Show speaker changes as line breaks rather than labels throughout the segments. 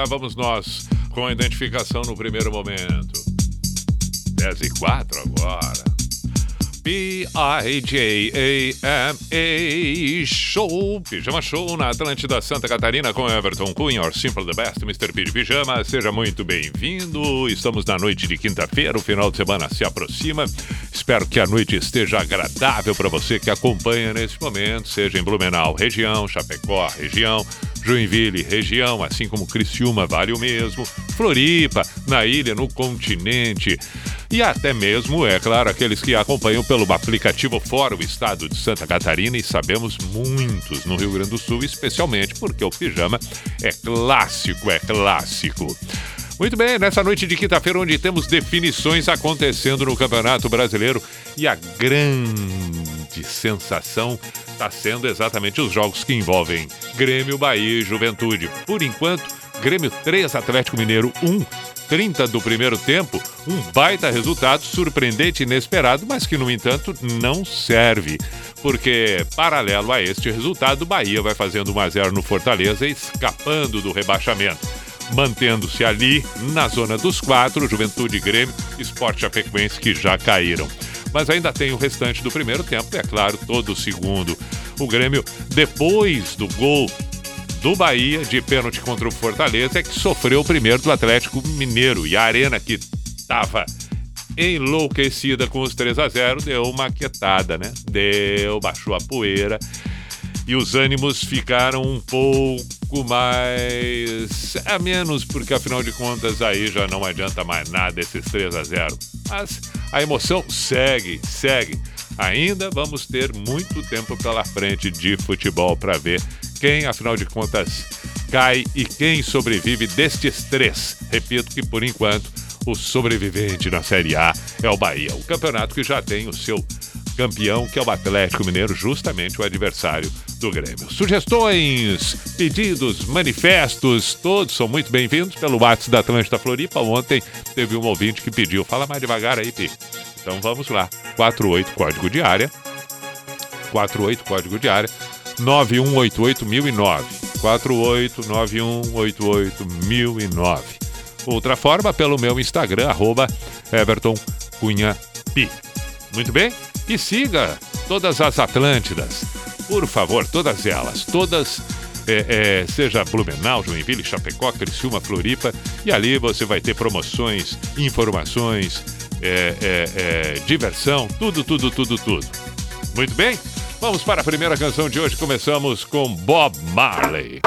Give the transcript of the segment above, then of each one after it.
lá vamos nós com a identificação no primeiro momento. 10 e 4 agora. P-I-J-A-M-A Show, Pijama Show na Atlântida Santa Catarina com Everton Cunha, or Simple the Best, Mr. P de Pijama. Seja muito bem-vindo. Estamos na noite de quinta-feira, o final de semana se aproxima. Espero que a noite esteja agradável para você que acompanha nesse momento, seja em Blumenau, região, Chapecó, região, Joinville, região, assim como Criciúma, vale o mesmo, Floripa, na ilha, no continente e até mesmo, é claro, aqueles que acompanham pelo aplicativo fora o estado de Santa Catarina e sabemos muitos no Rio Grande do Sul, especialmente porque o pijama é clássico, é clássico. Muito bem, nessa noite de quinta-feira, onde temos definições acontecendo no Campeonato Brasileiro e a grande sensação está sendo exatamente os jogos que envolvem Grêmio, Bahia e Juventude. Por enquanto, Grêmio 3, Atlético Mineiro 1. 30 do primeiro tempo, um baita resultado surpreendente e inesperado, mas que, no entanto, não serve. Porque, paralelo a este resultado, o Bahia vai fazendo 1 a 0 no Fortaleza, escapando do rebaixamento. Mantendo-se ali, na zona dos quatro, Juventude Grêmio, Esporte Chapecoense, que já caíram. Mas ainda tem o restante do primeiro tempo, e é claro, todo o segundo. O Grêmio, depois do gol do Bahia, de pênalti contra o Fortaleza, é que sofreu o primeiro do Atlético Mineiro. E a Arena, que estava enlouquecida com os 3 a 0 deu uma quietada, né? Deu, baixou a poeira. E os ânimos ficaram um pouco mais. a menos, porque afinal de contas aí já não adianta mais nada esses 3 a 0 Mas a emoção segue, segue. Ainda vamos ter muito tempo pela frente de futebol para ver quem, afinal de contas, cai e quem sobrevive destes três. Repito que, por enquanto, o sobrevivente na Série A é o Bahia, o campeonato que já tem o seu campeão, que é o Atlético Mineiro, justamente o adversário do Grêmio. Sugestões, pedidos, manifestos, todos são muito bem-vindos pelo WhatsApp da Atlântida Floripa. Ontem teve um ouvinte que pediu, fala mais devagar aí, Pi. Então vamos lá, 48 código de área, 48 código de área, 9188009. 489188009. Outra forma, pelo meu Instagram, arroba Everton Cunha Pi. Muito bem? E siga todas as Atlântidas. Por favor, todas elas. Todas, é, é, seja Blumenau, Joinville, Chapecó, Criciúma, Floripa. E ali você vai ter promoções, informações, é, é, é diversão, tudo, tudo, tudo, tudo. Muito bem? Vamos para a primeira canção de hoje. Começamos com Bob Marley.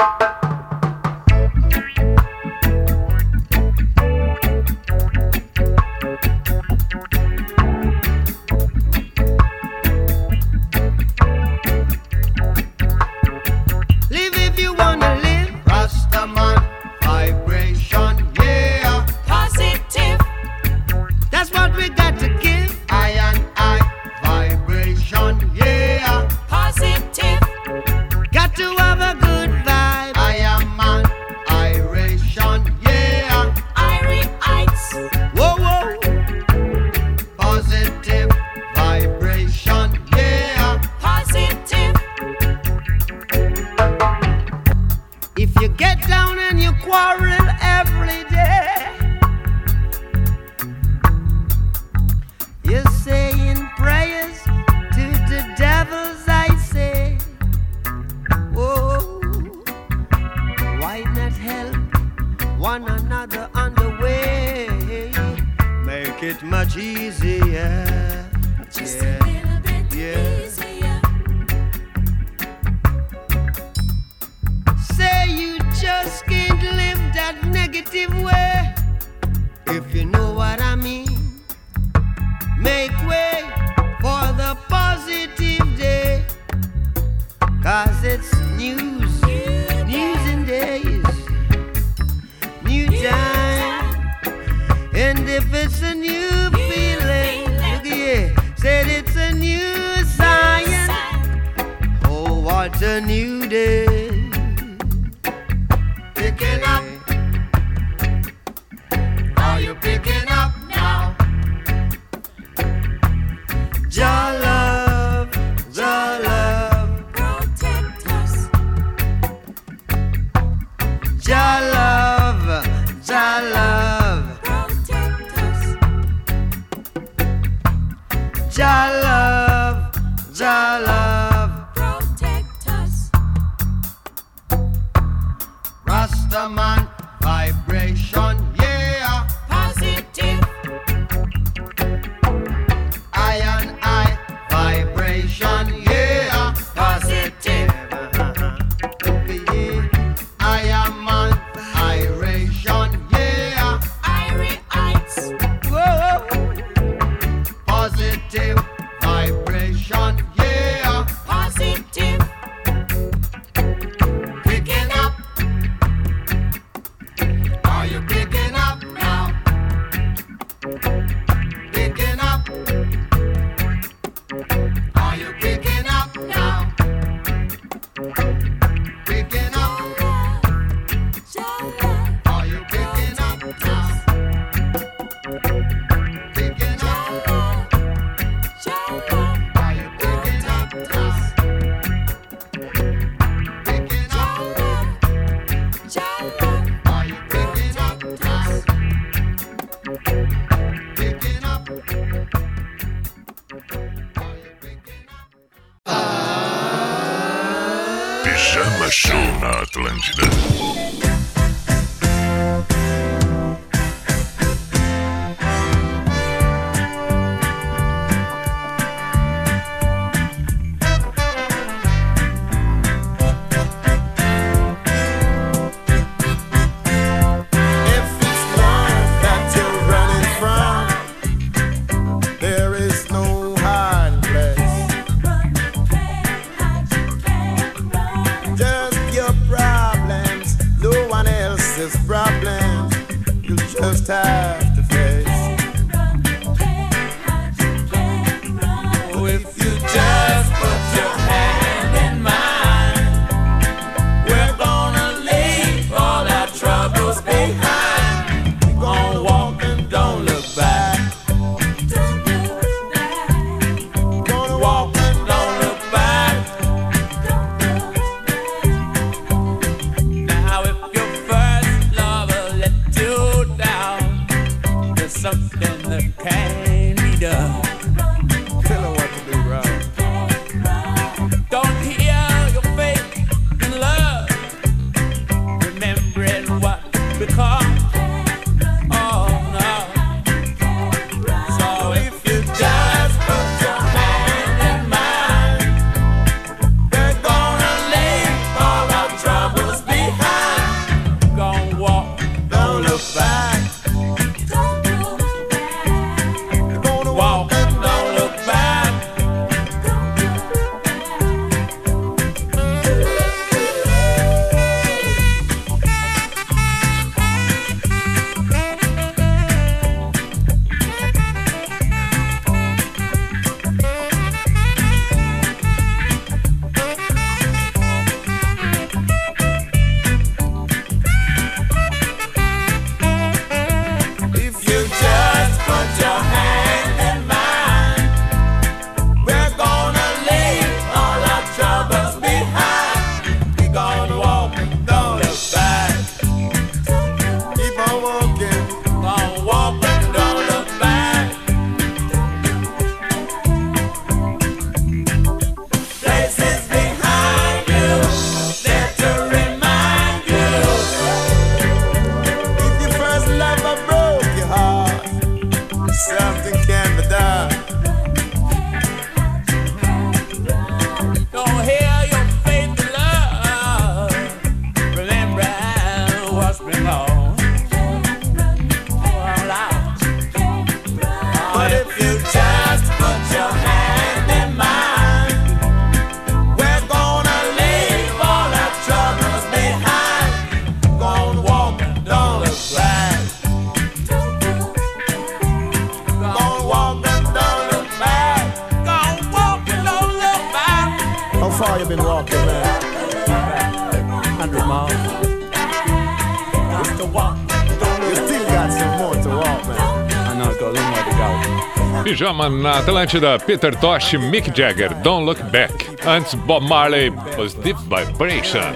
Pijama na Atlântida,
Peter Tosh, Mick Jagger, Don't Look Back. Antes, Bob Marley, Positive Vibration.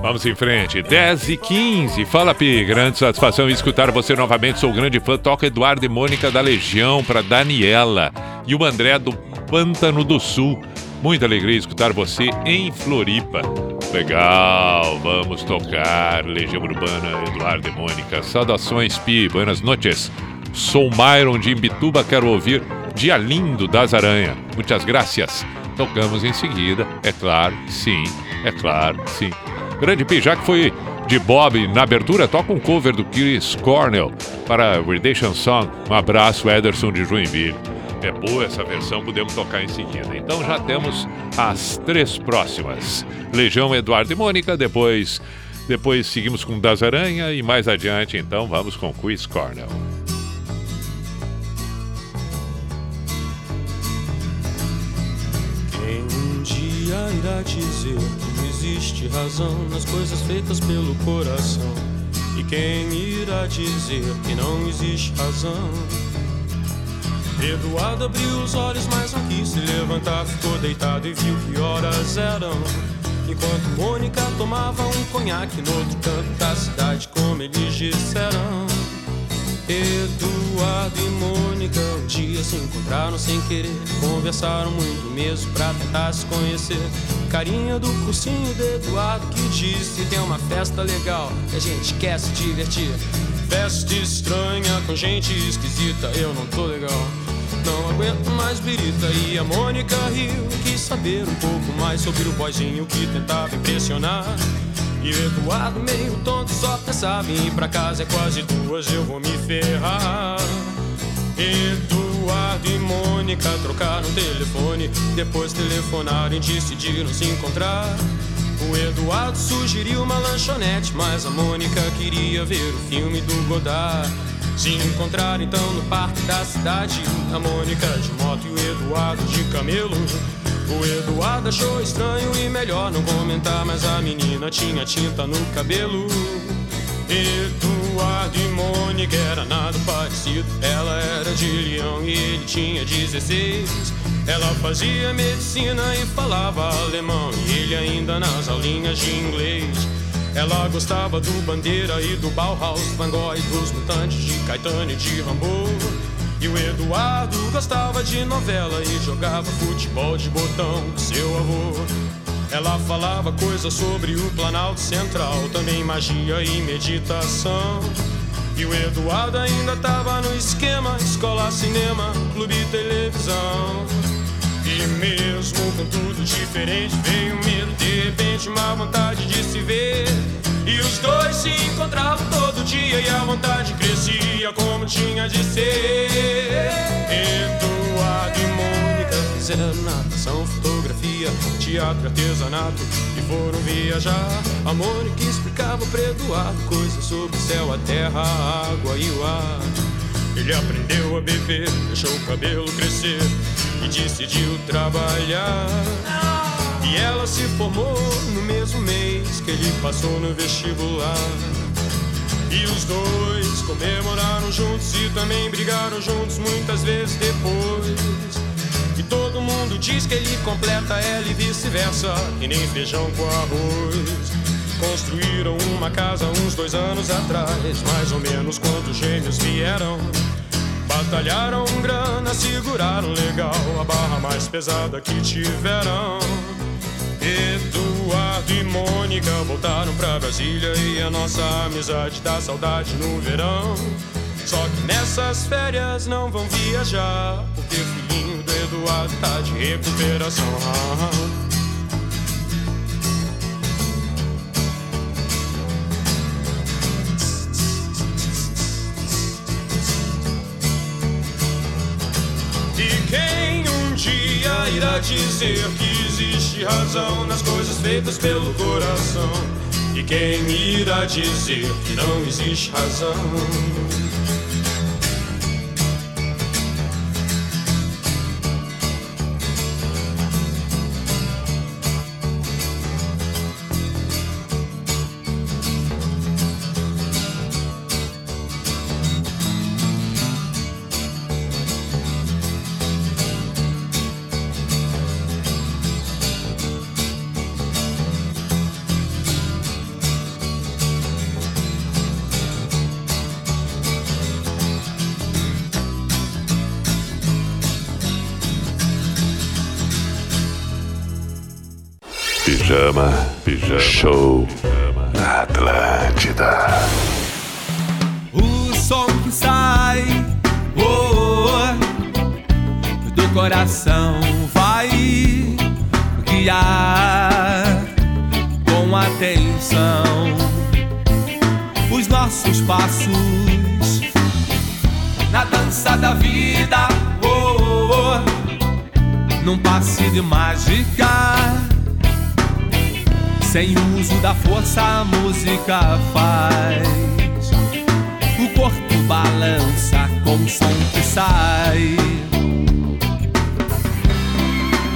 Vamos em frente, 10 e 15. Fala, Pi. Grande satisfação em escutar você novamente. Sou grande fã. Toca Eduardo e Mônica da Legião para Daniela e o André do Pântano do Sul. Muita alegria escutar você em Floripa. Legal, vamos tocar Legião Urbana, Eduardo e Mônica. Saudações, Pi. Buenas noches. Sou Myron de Imbituba, quero ouvir Dia Lindo das Aranha. Muitas graças. Tocamos em seguida, é claro, sim, é claro, sim. Grande Pi, já que foi de Bob na abertura, toca um cover do Chris Cornell para Redemption Song. Um abraço, Ederson de Joinville. É boa essa versão, podemos tocar em seguida. Então já temos as três próximas: Legião, Eduardo e Mônica. Depois, depois seguimos com Das Aranha e mais adiante, então vamos com Chris Cornell.
Dia irá dizer que existe razão nas coisas feitas pelo coração? E quem irá dizer que não existe razão? Eduardo abriu os olhos, mas não quis se levantar. Ficou deitado e viu que horas eram. Enquanto Mônica tomava um conhaque no outro canto da cidade, como eles disseram. Eduardo e Mônica um dia se encontraram sem querer. Conversaram muito mesmo pra tentar se conhecer. Carinha do cursinho de Eduardo que disse: Tem uma festa legal que a gente quer se divertir. Festa estranha com gente esquisita, eu não tô legal. Não aguento mais birita e a Mônica riu. Quis saber um pouco mais sobre o boyzinho que tentava impressionar. E o Eduardo, meio tonto, só pensava em ir pra casa. É quase duas, eu vou me ferrar. Eduardo e Mônica trocaram telefone. Depois telefonaram e decidiram se encontrar. O Eduardo sugeriu uma lanchonete, mas a Mônica queria ver o filme do Godard. Se encontraram então no parque da cidade. A Mônica de moto e o Eduardo de camelo. O Eduardo achou estranho e melhor não comentar, mas a menina tinha tinta no cabelo. Eduardo e Mônica era nada parecido. Ela era de Leão e ele tinha 16. Ela fazia medicina e falava alemão, e ele ainda nas aulinhas de inglês. Ela gostava do Bandeira e do Bauhaus, Van Gogh e dos Mutantes, de Caetano e de Rambo. E o Eduardo gostava de novela e jogava futebol de botão com seu avô. Ela falava coisas sobre o Planalto Central, também magia e meditação. E o Eduardo ainda tava no esquema: escola, cinema, clube televisão. E mesmo com tudo diferente, veio medo, de repente, uma vontade de se ver. E os dois se encontravam todo dia e a vontade crescia como tinha de ser. Eduardo e Mônica fizeram natação, fotografia, teatro, artesanato e foram viajar. A Mônica explicava para Eduardo coisas sobre o céu, a terra, a água e o ar. Ele aprendeu a beber, deixou o cabelo crescer e decidiu trabalhar. E ela se formou no mesmo mês que ele passou no vestibular. E os dois comemoraram juntos e também brigaram juntos muitas vezes depois. E todo mundo diz que ele completa ela e vice-versa, e nem feijão com arroz. Construíram uma casa uns dois anos atrás, mais ou menos quando os gêmeos vieram. Batalharam grana, seguraram legal a barra mais pesada que tiveram. Eduardo e Mônica voltaram pra Brasília e a nossa amizade dá saudade no verão. Só que nessas férias não vão viajar, porque o filhinho do Eduardo tá de recuperação. Irá dizer que existe razão nas coisas feitas pelo coração? E quem irá dizer que não existe razão?
Da força, a música faz. O corpo balança com o som que sai.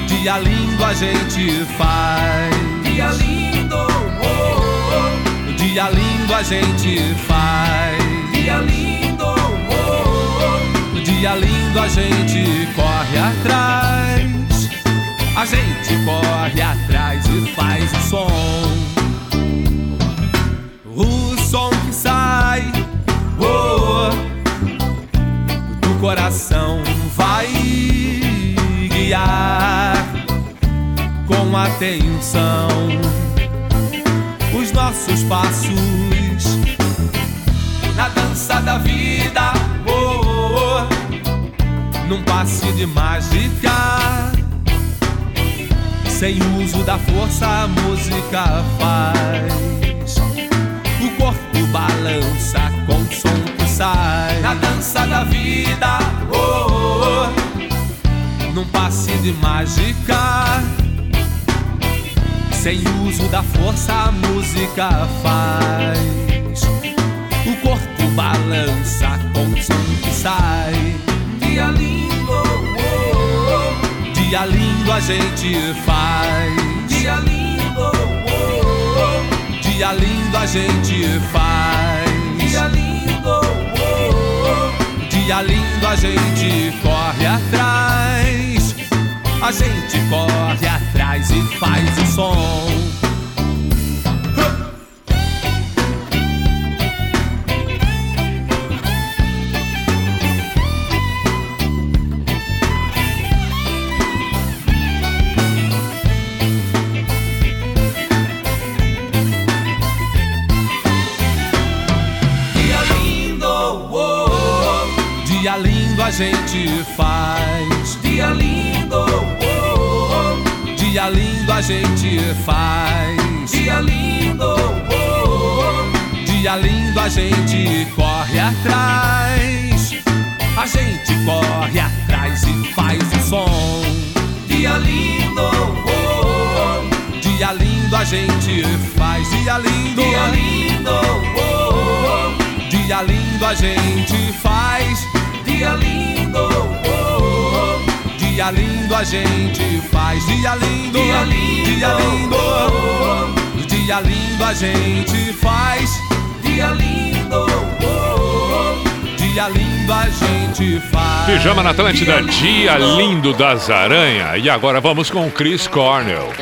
Dia lindo a gente faz. Dia lindo, oh, oh. Dia lindo a gente faz. Dia lindo, oh, oh. Dia lindo a gente corre atrás. A gente corre atrás e faz o som. Som que sai oh, do coração vai guiar com atenção os nossos passos na dança da vida. Oh, oh, num passe de mágica. Sem uso da força, a música faz. Corpo balança com o som que sai. Na dança da vida, oh, oh, num passe de mágica. Sem uso da força, a música faz. O corpo balança com o som que sai. Dia lindo, oh, oh. dia lindo a gente faz. Dia lindo, oh, oh. Dia lindo a gente faz. Dia lindo, oh, oh. dia lindo a gente corre atrás. A gente corre atrás e faz o som. Gente faz. Dia lindo, oh, oh. dia lindo a gente faz. Dia lindo, oh, oh. dia lindo a gente corre atrás. A gente corre atrás e faz o som. Dia lindo, oh, oh. dia lindo a gente faz. Dia lindo, dia lindo, oh, oh. dia lindo a gente faz. Dia lindo, oh, oh. dia lindo a gente faz. Dia lindo, dia lindo, dia lindo, oh, oh. dia lindo a gente faz. Dia lindo, oh, oh. dia lindo a gente faz.
Pijama na Atlântida, dia lindo das aranha. E agora vamos com Chris Cornell.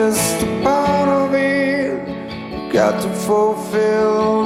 Just a part of it. Got to fulfill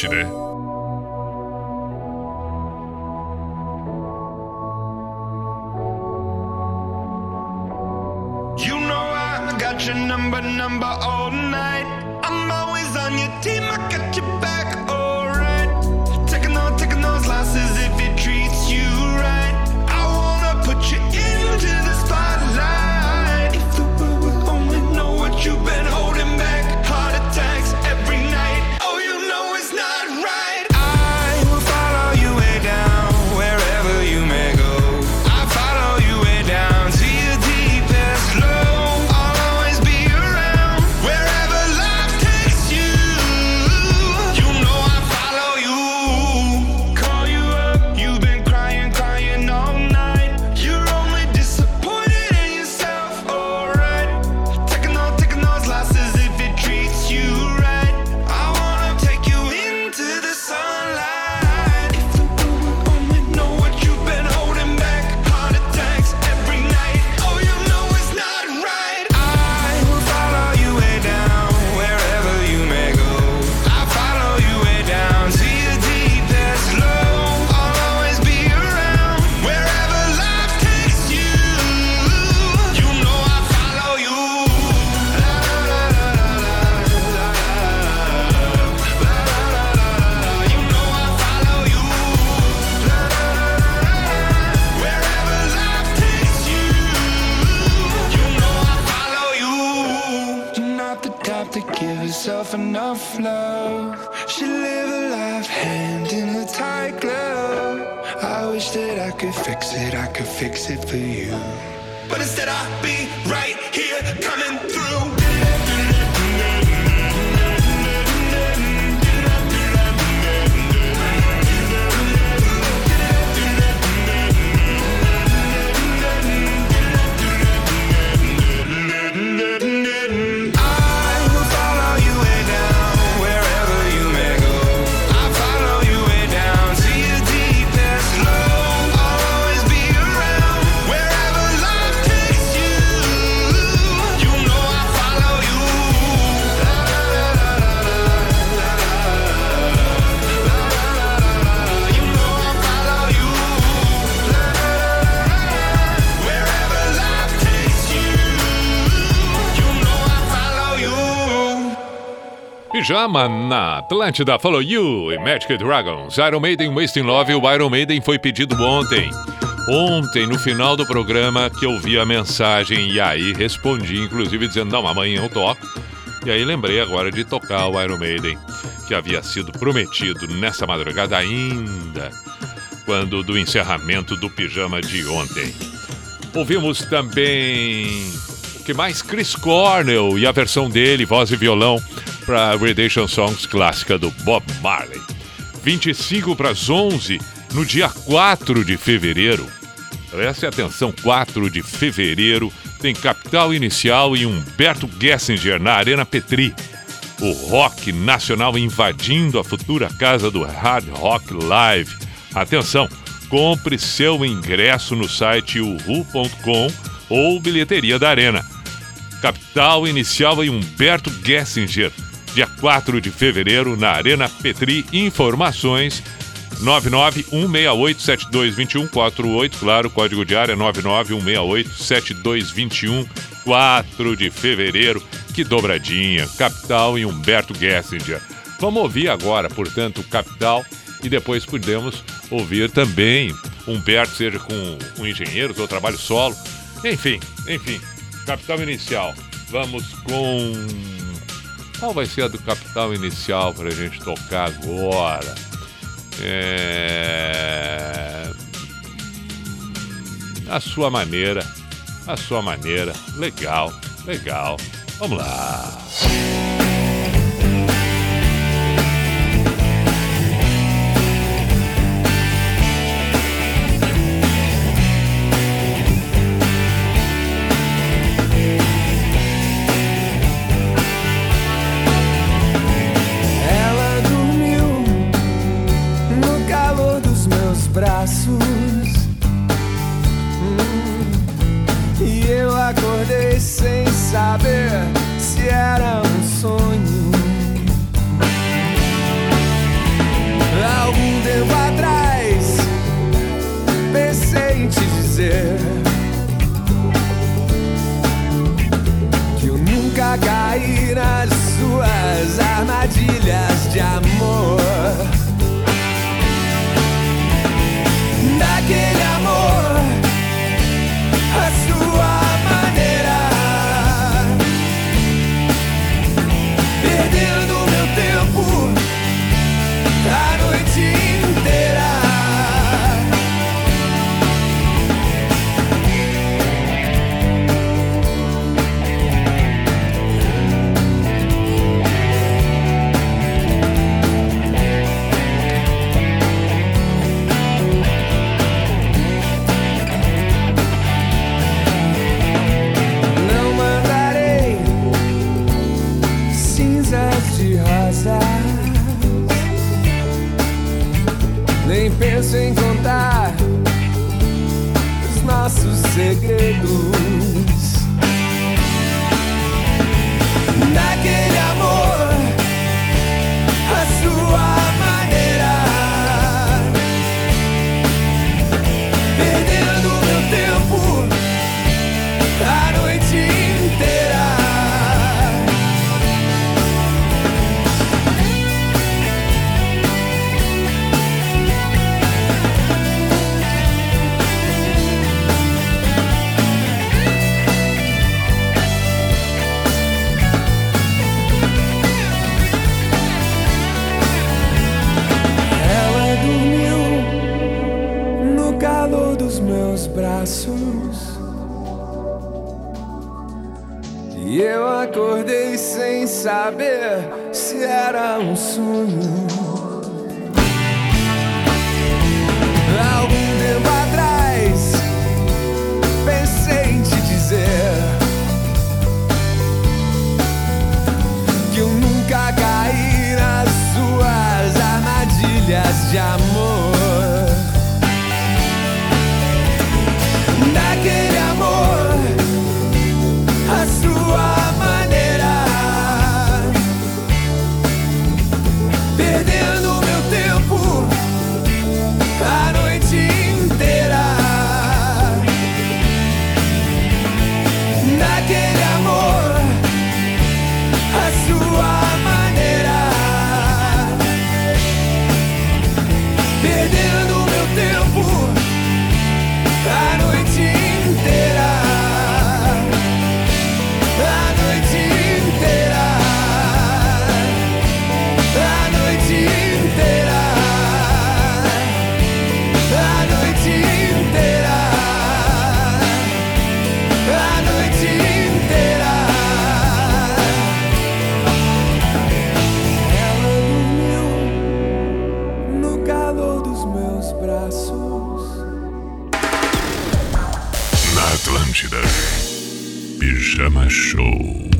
Atlântida. Pijama
na Atlântida Follow You e Magic Dragons. Iron Maiden Wasting Love. O Iron Maiden foi pedido ontem. Ontem, no final do programa, que eu vi a mensagem e aí respondi, inclusive dizendo: Não, amanhã eu toco. E aí lembrei agora de tocar o Iron Maiden, que havia sido prometido nessa madrugada ainda, quando do encerramento do pijama de ontem. Ouvimos também o que mais? Chris Cornell e a versão dele, voz e violão, para Redemption Songs clássica do Bob Marley. 25 para as 11, no dia 4 de fevereiro. Preste atenção, 4 de fevereiro, tem Capital Inicial e Humberto Gessinger na Arena Petri. O rock nacional invadindo a futura casa do Hard Rock Live. Atenção, compre seu ingresso no site uhu.com ou bilheteria da Arena. Capital Inicial e Humberto Gessinger, dia 4 de fevereiro, na Arena Petri. Informações 99168722148, claro, código de área 991687221, 4 de fevereiro. Que dobradinha, Capital e Humberto Gessinger. Vamos ouvir agora, portanto, Capital e depois podemos ouvir também Humberto, seja com, com engenheiros ou trabalho solo. Enfim, enfim, Capital Inicial. Vamos com. Qual vai ser a do Capital Inicial para a gente tocar agora? É... A sua maneira. A sua maneira. Legal, legal. Vamos lá.
Pijama Show.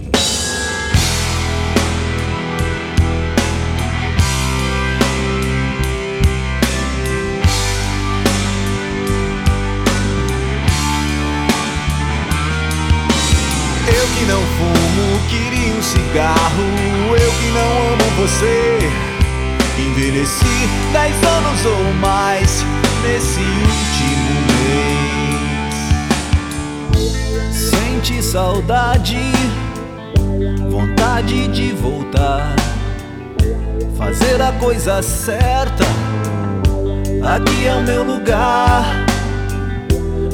Eu que não fumo, queria um cigarro. Eu que não amo você. Envelheci dez anos ou mais nesse último Sente saudade, vontade de voltar. Fazer a coisa certa. Aqui é o meu lugar.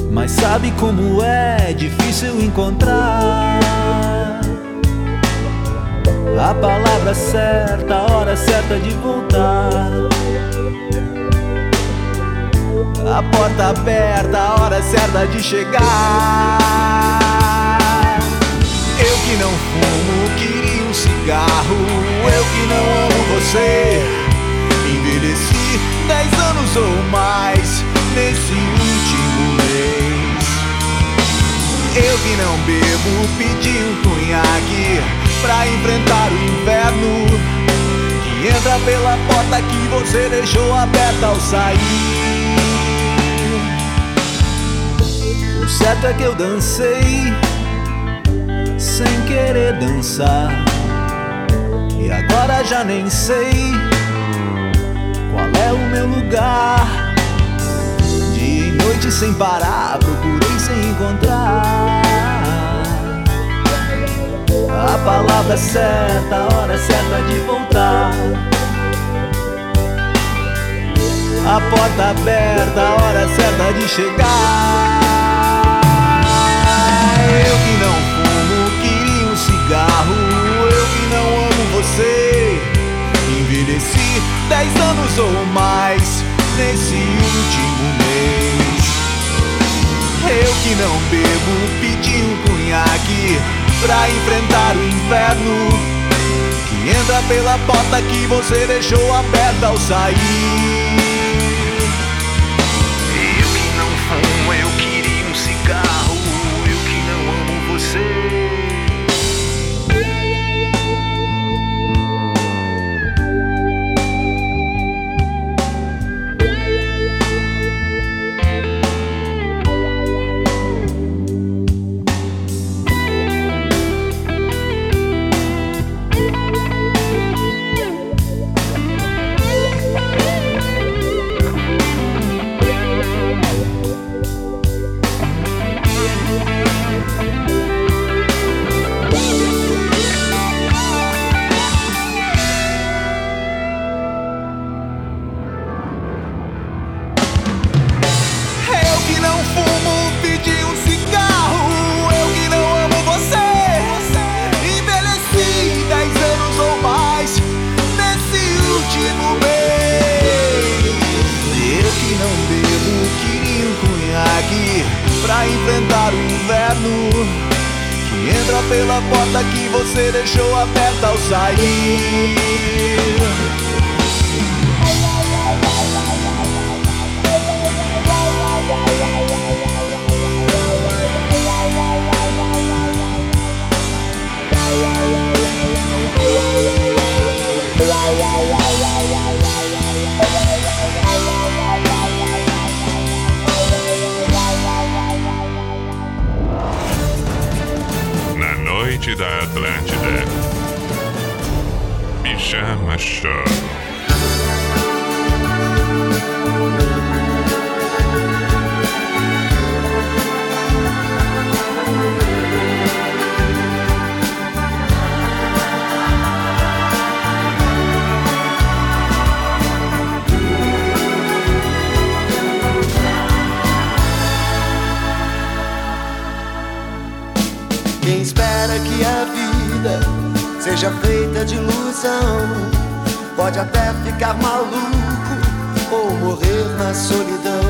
Mas sabe como é difícil encontrar a palavra certa, a hora certa de voltar. A porta aberta, a hora certa de chegar. Que não fumo, queria um cigarro. Eu que não amo você. Envelheci dez anos ou mais nesse último mês. Eu que não bebo, pedi um cunhaque pra enfrentar o inverno. Que entra pela porta que você deixou aberta ao sair. O certo é que eu dancei sem querer dançar. E agora já nem sei qual é o meu lugar. Dia e noite sem parar, procurei sem encontrar. A palavra certa, a hora certa de voltar. A porta aberta, a hora certa de chegar. Eu que dez anos ou mais nesse último mês. Eu que não bebo, pedi um cunhaque pra enfrentar o inverno. Que entra pela porta que você deixou aberta ao sair. O inverno que entra pela porta que você deixou aberta ao sair.
Da Atlântida. Pijama Show.
Seja feita de ilusão pode até ficar maluco ou morrer na solidão.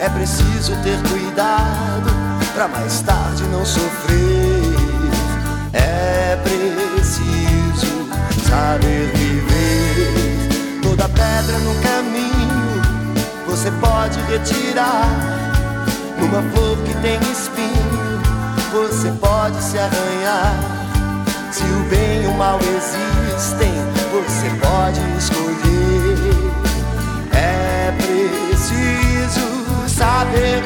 É preciso ter cuidado pra mais tarde não sofrer. É preciso saber viver. Toda pedra no caminho você pode retirar. Numa flor que tem espinho, você pode se arranhar. Se o bem e o mal existem, você pode escolher. É preciso saber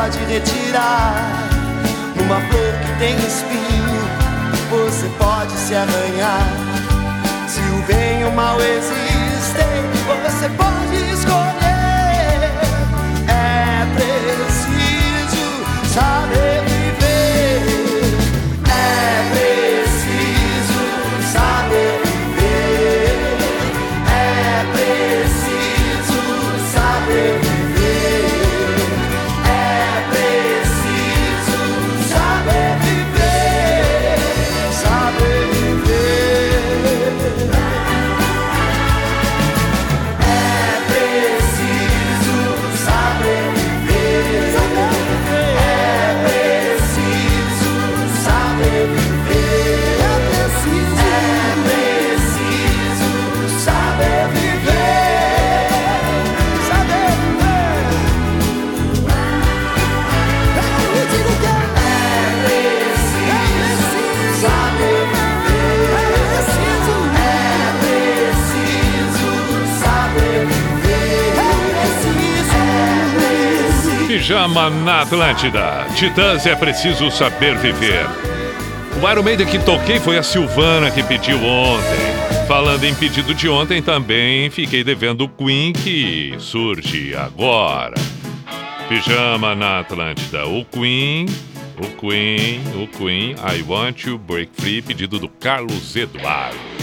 pode retirar. Numa flor que tem espinho, você pode se arranhar. Se o bem e o mal existem, você pode escolher.
Pijama na Atlântida. Titãs é preciso saber viver. O Iron Maiden que toquei foi a Silvana que pediu ontem. Falando em pedido de ontem também, fiquei devendo o Queen que surge agora. Pijama na Atlântida. O Queen, o Queen, o Queen, I Want You Break Free, pedido do Carlos Eduardo.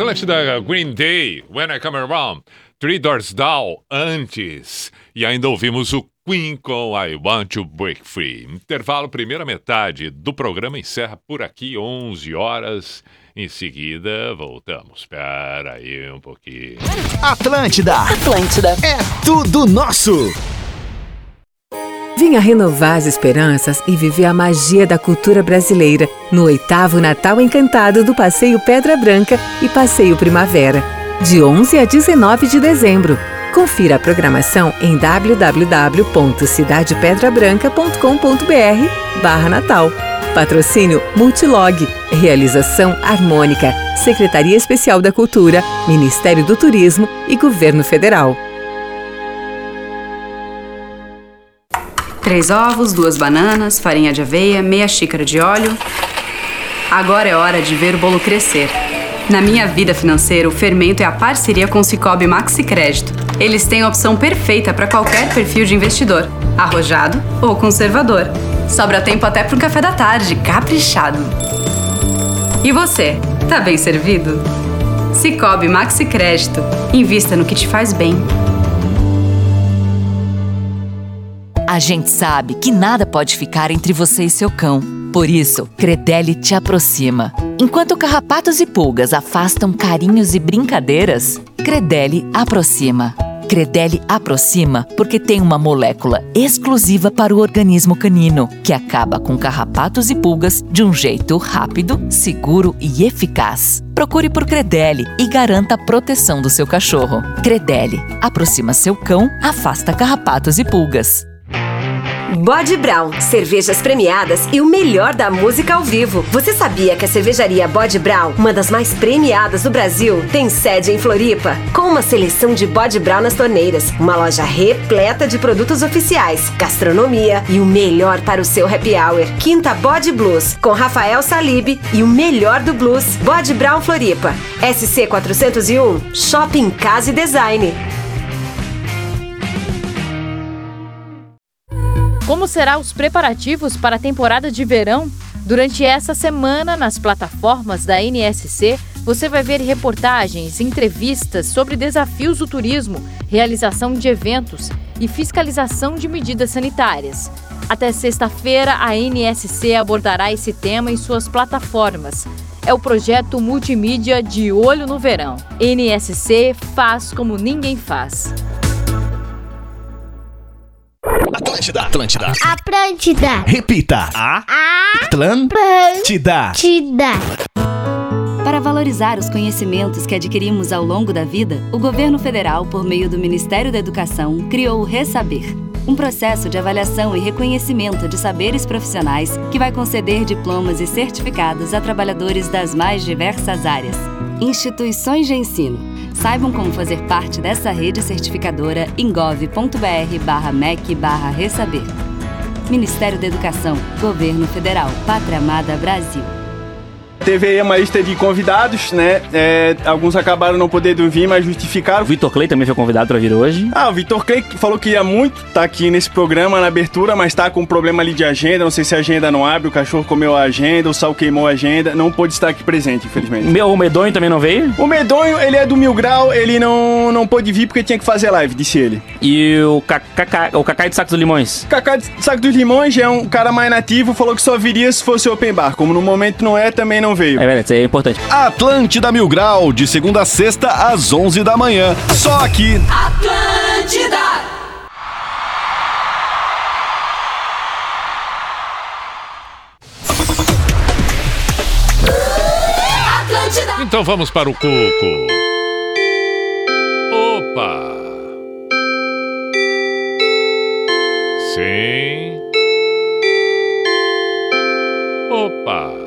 Atlântida,
Green Day, When I Come Around, Three Doors Down, antes. E ainda ouvimos o Queen com I Want to Break Free. Intervalo, primeira metade do programa encerra por aqui, 11 horas. Em seguida, voltamos. Espera aí um pouquinho.
Atlântida.
Atlântida.
É tudo nosso.
Venha renovar as esperanças e viver a magia da cultura brasileira no oitavo Natal Encantado do Passeio Pedra Branca e Passeio Primavera, de 11 a 19 de dezembro. Confira a programação em www.cidadepedrabranca.com.br barra Natal. Patrocínio Multilog. Realização Harmônica. Secretaria Especial da Cultura, Ministério do Turismo e Governo Federal.
Três ovos, duas bananas, farinha de aveia, meia xícara de óleo. Agora é hora de ver o bolo crescer. Na minha vida financeira, o fermento é a parceria com o Cicobi Maxi Crédito. Eles têm a opção perfeita para qualquer perfil de investidor, arrojado ou conservador. Sobra tempo até para um café da tarde, caprichado. E você, tá bem servido? Cicobi Maxi Crédito. Invista no que te faz bem.
A gente sabe que nada pode ficar entre você e seu cão. Por isso, Credelli te aproxima. Enquanto carrapatos e pulgas afastam carinhos e brincadeiras, Credelli aproxima. Credelli aproxima porque tem uma molécula exclusiva para o organismo canino, que acaba com carrapatos e pulgas de um jeito rápido, seguro e eficaz. Procure por Credelli e garanta a proteção do seu cachorro. Credelli aproxima seu cão, afasta carrapatos e pulgas.
Bode Brown, cervejas premiadas e o melhor da música ao vivo. Você sabia que a cervejaria Bode Brown, uma das mais premiadas do Brasil, tem sede em Floripa? Com uma seleção de Bode Brown nas torneiras, uma loja repleta de produtos oficiais, gastronomia e o melhor para o seu happy hour. Quinta Bode Blues, com Rafael Salib e o melhor do blues. Bode Brown Floripa. SC 401, Shopping Casa e Design.
Como serão os preparativos para a temporada de verão? Durante essa semana, nas plataformas da NSC, você vai ver reportagens, entrevistas sobre desafios do turismo, realização de eventos e fiscalização de medidas sanitárias. Até sexta-feira, a NSC abordará esse tema em suas plataformas. É o projeto multimídia De Olho no Verão. NSC faz como ninguém faz.
Atlântida. Atlântida.
Atlântida.
Repita. A. Atlântida.
Atlântida.
Para valorizar os conhecimentos que adquirimos ao longo da vida, o governo federal, por meio do Ministério da Educação, criou o Resaber, um processo de avaliação e reconhecimento de saberes profissionais que vai conceder diplomas e certificados a trabalhadores das mais diversas áreas. Instituições de ensino. Saibam como fazer parte dessa rede certificadora em gov.br/mec ressaber. Ministério da Educação, Governo Federal, Pátria Amada Brasil.
Teve aí uma lista de convidados, né? É, alguns acabaram não podendo vir, mas justificaram.
O Vitor Clay também foi convidado para vir hoje.
Ah, o Vitor Clay falou que ia muito estar tá aqui nesse programa na abertura, mas tá com um problema ali de agenda. Não sei se a agenda não abre, o cachorro comeu a agenda, o sal queimou a agenda. Não pôde estar aqui presente, infelizmente.
Meu, o Medonho também não veio?
O Medonho, ele é do Mil Grau, ele não, não pôde vir porque tinha que fazer live, disse ele.
E o Cacá, o Cacá de Saco dos Limões?
Cacá de Saco dos Limões é um cara mais nativo, falou que só viria se fosse open bar. Como no momento não é, também não veio.
É verdade, isso é importante.
Atlântida Mil Grau, de segunda a sexta, às 11 da manhã. Só aqui.
Atlântida! Atlântida!
Então vamos para o Cuco. Opa! Sim. Opa!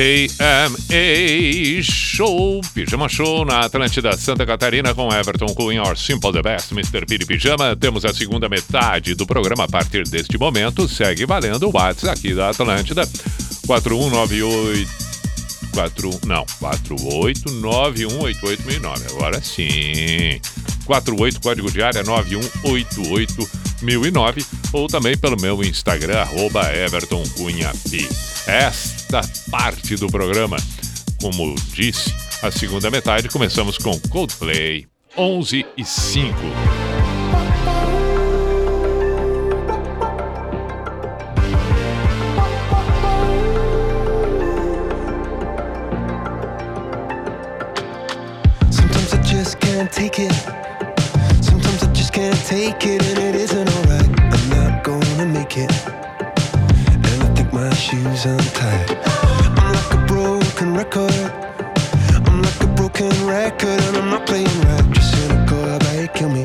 P-I-J-A-M-A Show, Pijama Show na Atlântida Santa Catarina com Everton Cunha, Or Simple the Best, Mr. Piri Pijama. Temos a segunda metade do programa a partir deste momento. Segue valendo o WhatsApp aqui da Atlântida, 4198 4, não, 4891881009. Agora sim. 48 código de área 9188009 ou também pelo meu Instagram arroba Everton. Esta parte do programa, como disse, a segunda metade começamos com Coldplay 11 e 5.
Take it. Sometimes I just can't take it, and it isn't alright. I'm not gonna make it. And I think my shoes untied. I'm like a broken record. I'm like a broken record, and I'm not playing right. Just cynical, I bet kill me.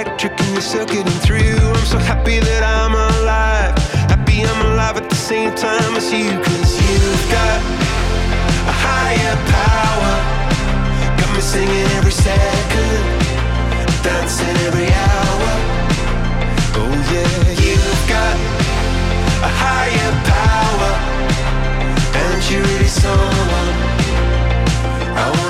Electric, and you're circuiting through. I'm so happy that I'm alive. Happy I'm alive at the same time as you, cause you've got a higher power. Got me singing every second, dancing every hour. Oh yeah, you've got a higher power, and you're really someone I wanna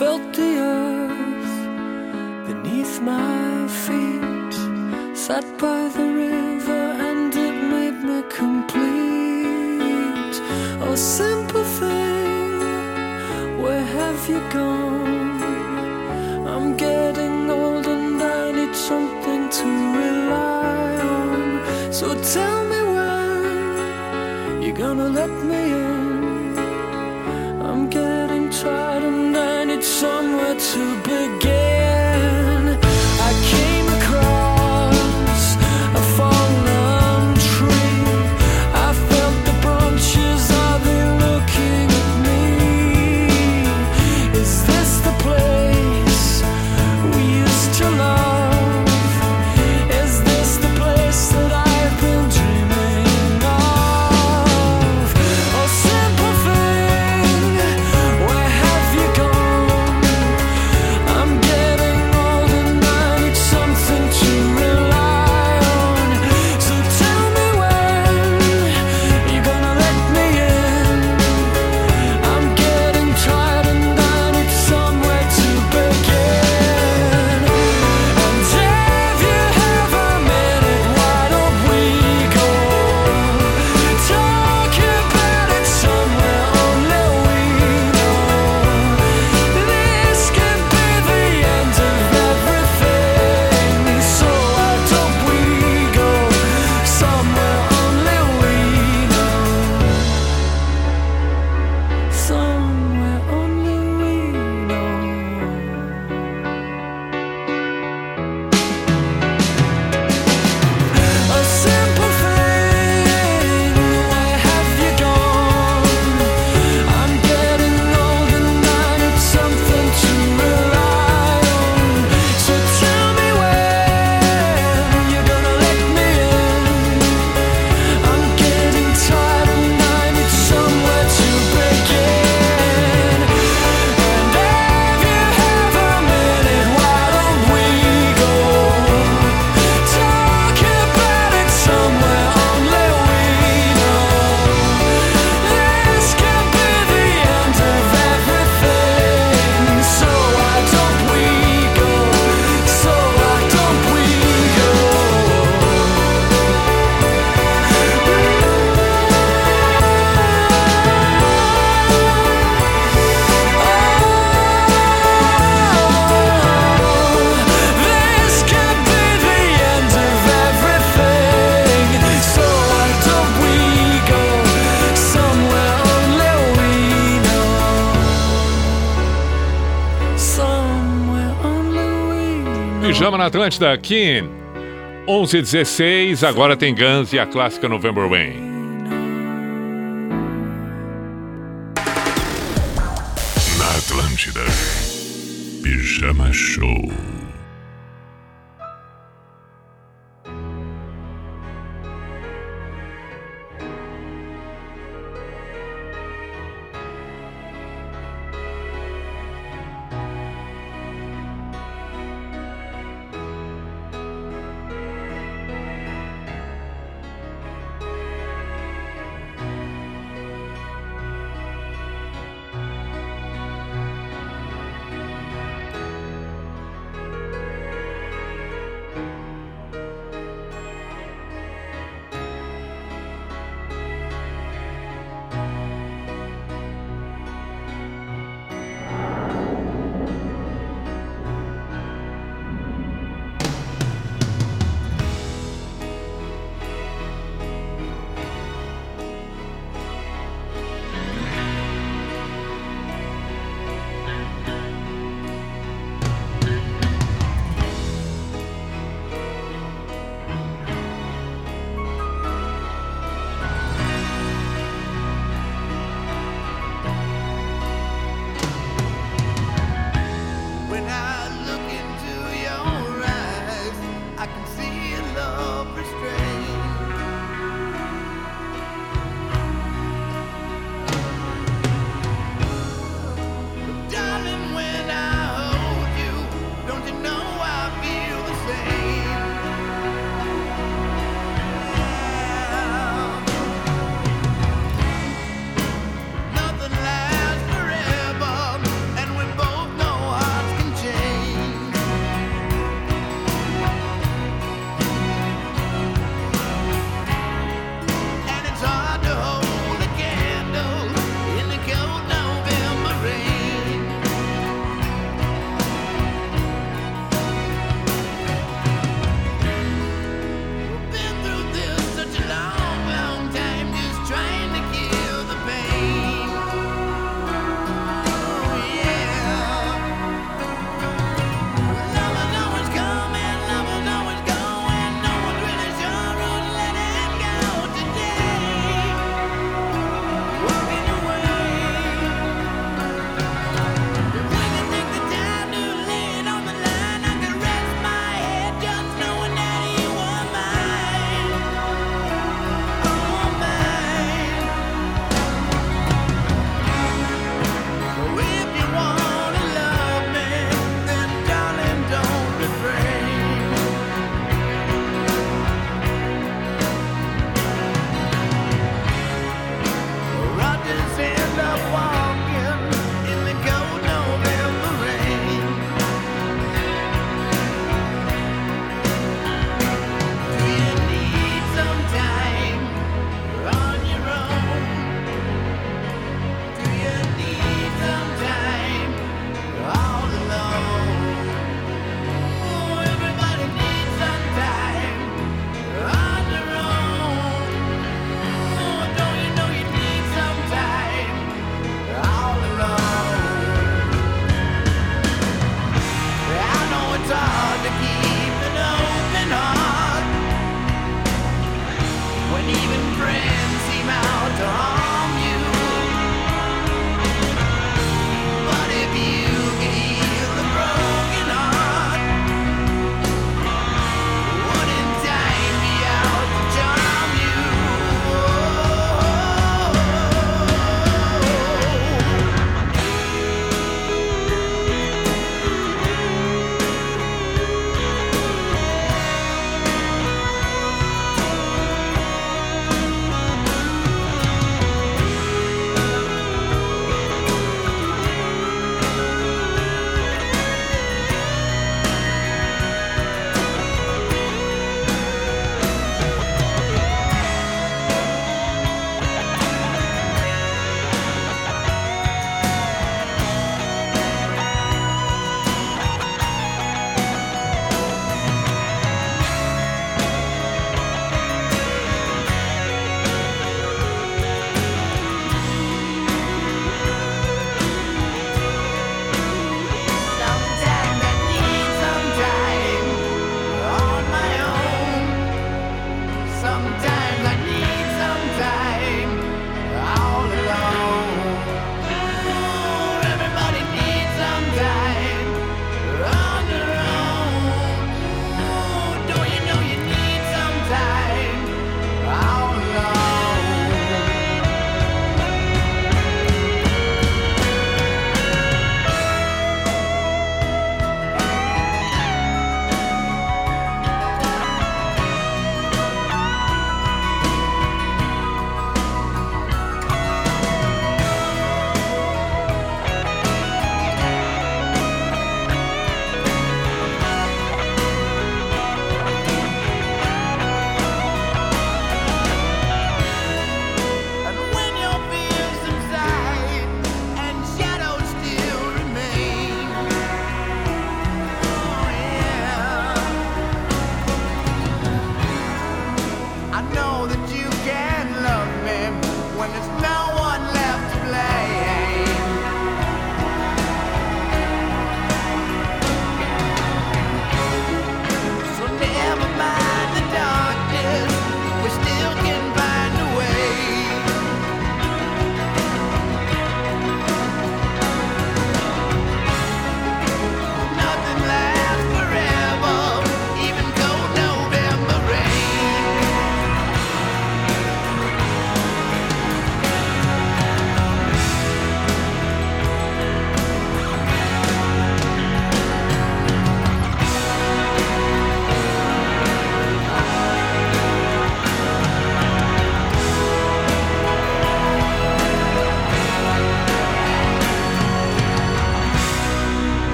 felt the earth beneath my feet. Sat by the river and it made me complete. Oh, simple thing, where have you gone? I'm getting old and I need something to rely on. So tell me when you're gonna let me in. to
be na Atlântida, aqui 11:16. Agora tem Guns e a clássica November Rain.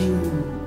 You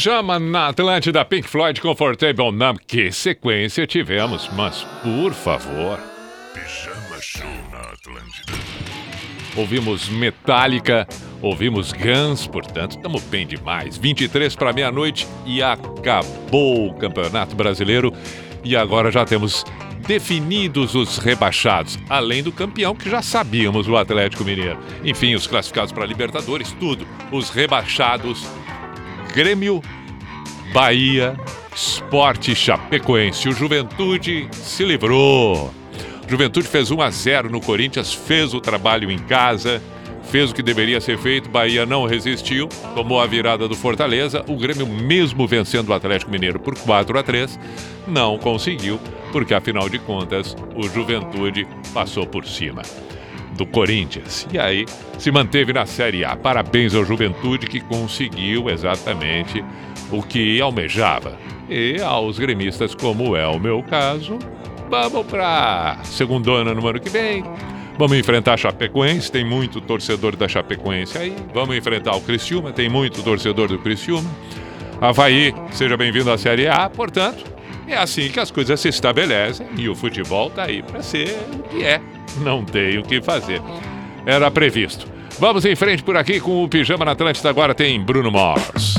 Pijama na Atlântida Pink Floyd Comfortable Numb. Que sequência tivemos, mas por favor.
Pijama Show na Atlântida.
Ouvimos Metallica, ouvimos Guns, portanto, estamos bem demais. 23 para meia-noite e acabou o Campeonato Brasileiro. E agora já temos definidos os rebaixados, além do campeão que já sabíamos, o Atlético Mineiro. Enfim, os classificados para Libertadores, tudo. Os rebaixados, Grêmio, Bahia, Esporte Chapecoense. O Juventude se livrou. Juventude fez 1 a 0 no Corinthians, fez o trabalho em casa, fez o que deveria ser feito. Bahia não resistiu, tomou a virada do Fortaleza. O Grêmio, mesmo vencendo o Atlético Mineiro por 4 a 3, não conseguiu, porque afinal de contas, o Juventude passou por cima do Corinthians. E aí se manteve na Série A. Parabéns ao Juventude que conseguiu exatamente o que almejava. E aos gremistas, como é o meu caso, vamos para segundona no ano que vem. Vamos enfrentar a Chapecoense, tem muito torcedor da Chapecoense aí. Vamos enfrentar o Criciúma, tem muito torcedor do Criciúma. Havaí, seja bem-vindo à Série A, portanto, é assim que as coisas se estabelecem e o futebol tá aí para ser o que é. Não tem o que fazer. Era previsto. Vamos em frente por aqui com o Pijama na Atlântida. Agora tem Bruno Mars.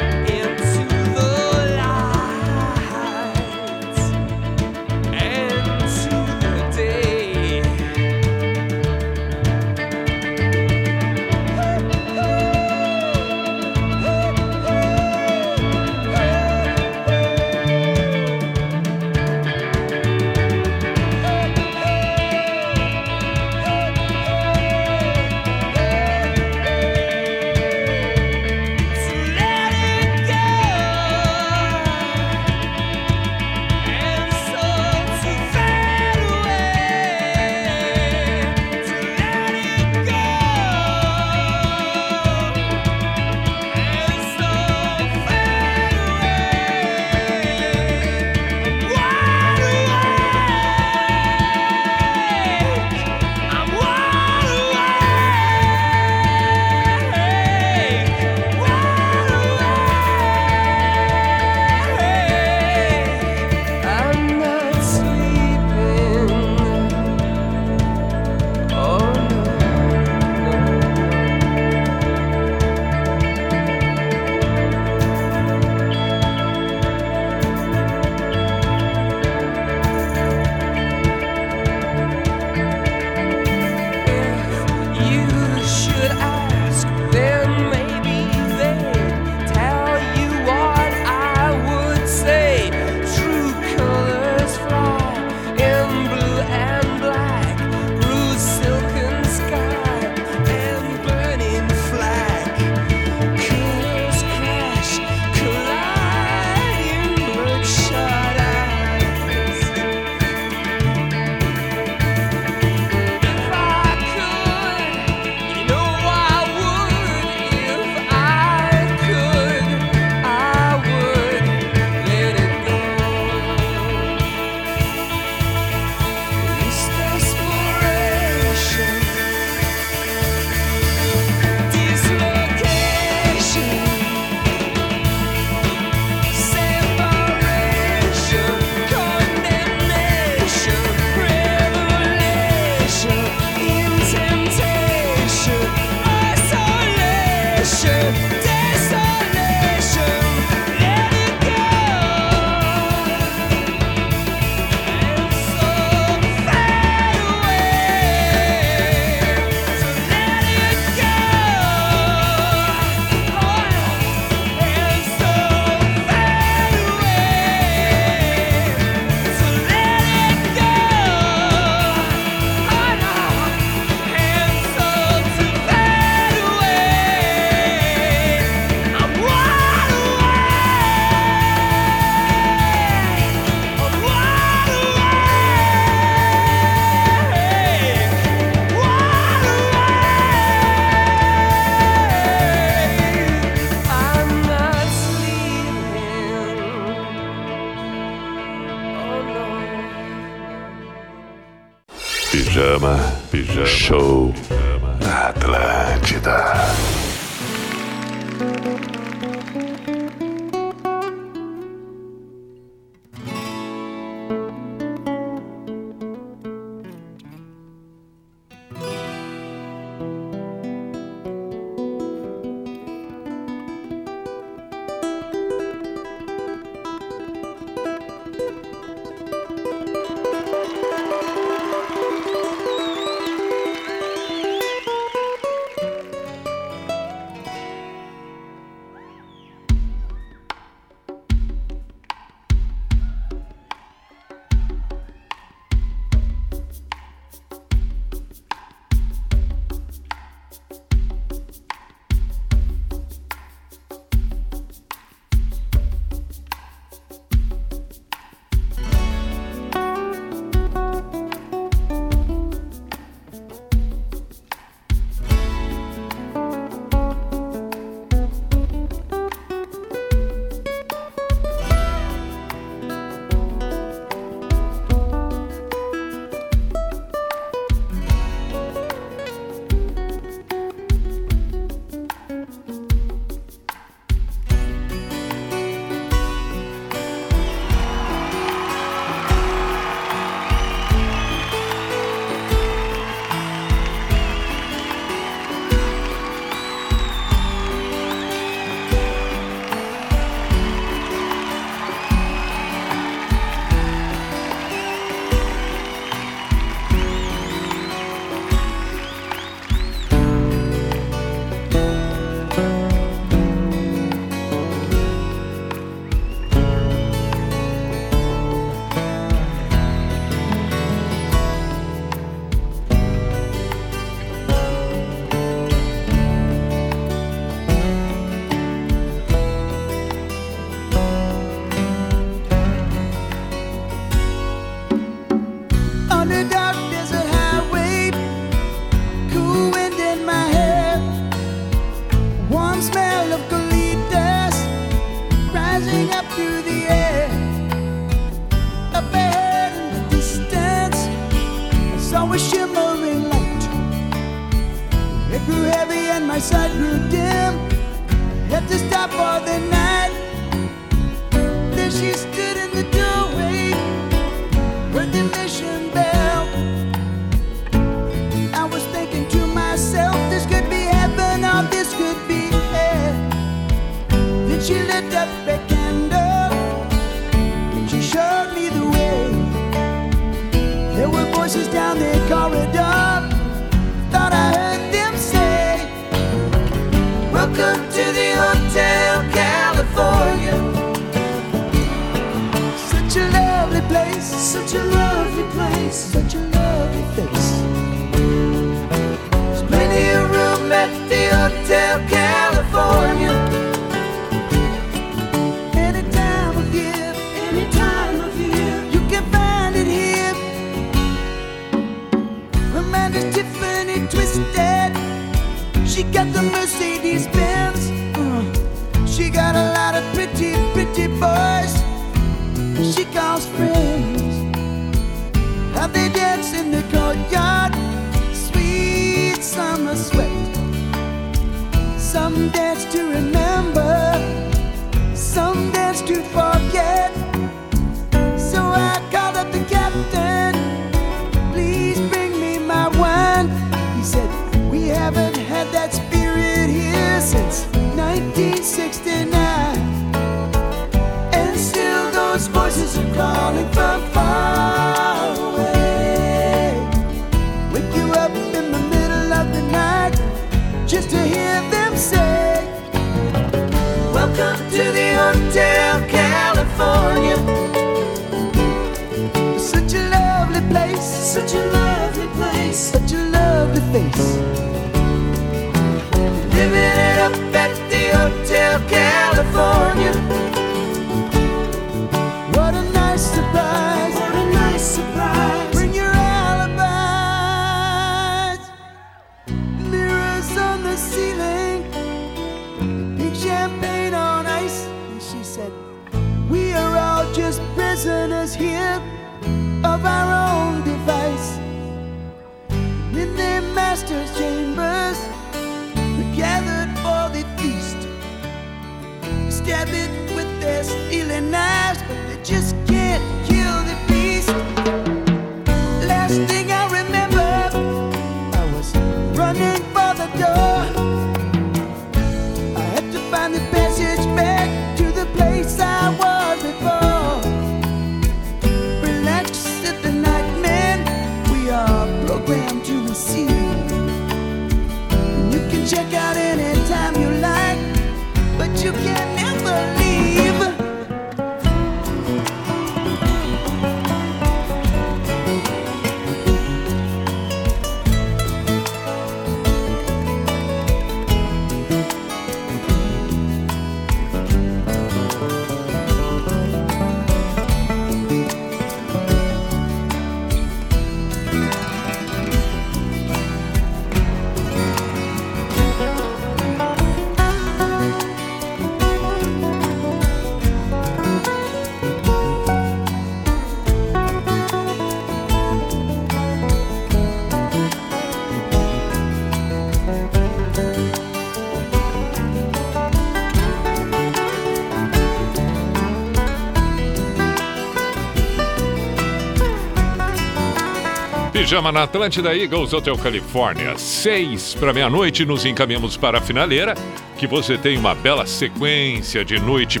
Pijama na Atlântida
Eagles Hotel Califórnia. Seis para meia-noite, nos encaminhamos para a finaleira. Que você tem uma bela sequência de noite.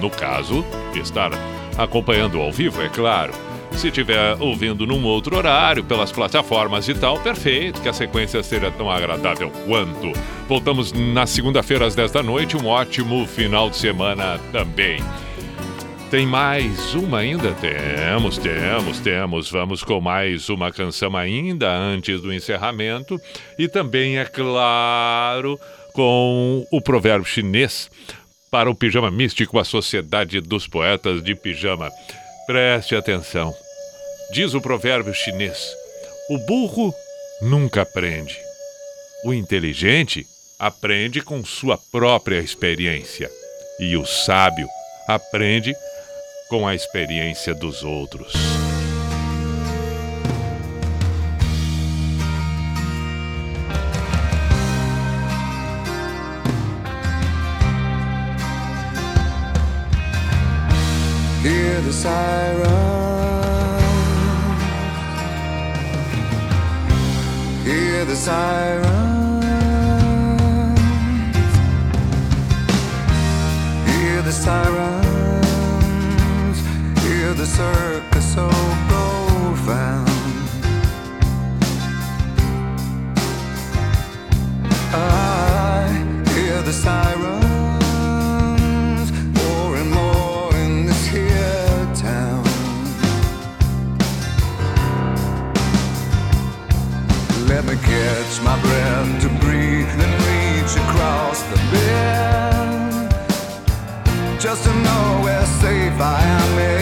No caso, estar acompanhando ao vivo, é claro. Se estiver ouvindo num outro horário, pelas plataformas e tal, perfeito, que a sequência seja tão agradável quanto. Voltamos na segunda-feira às 10 da noite, um ótimo final de semana também. Tem mais uma ainda? Temos, temos, temos. Vamos com mais uma canção ainda antes do encerramento. E também, é claro, com o provérbio chinês para o pijama místico, a Sociedade dos Poetas de Pijama. Preste atenção. Diz o provérbio chinês: o burro nunca aprende. O inteligente aprende com sua própria experiência. E o sábio aprende com a experiência dos outros.
Hear the sirens. Hear the sirens. Hear the. the circus so profound. I hear the sirens more and more in this here town. Let me catch my breath to breathe and reach across the bed just to know where safe I am.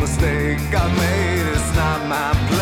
mistake I made. It's not my
place.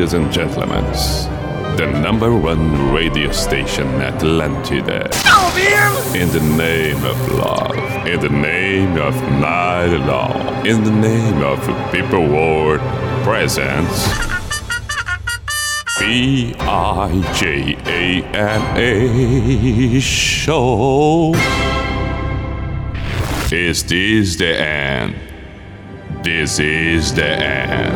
Ladies and gentlemen, the number one radio station Atlantida. In the name of love, in the name of night long, in the name of people world presents. B I J A N A show. Is this the end? This is the end.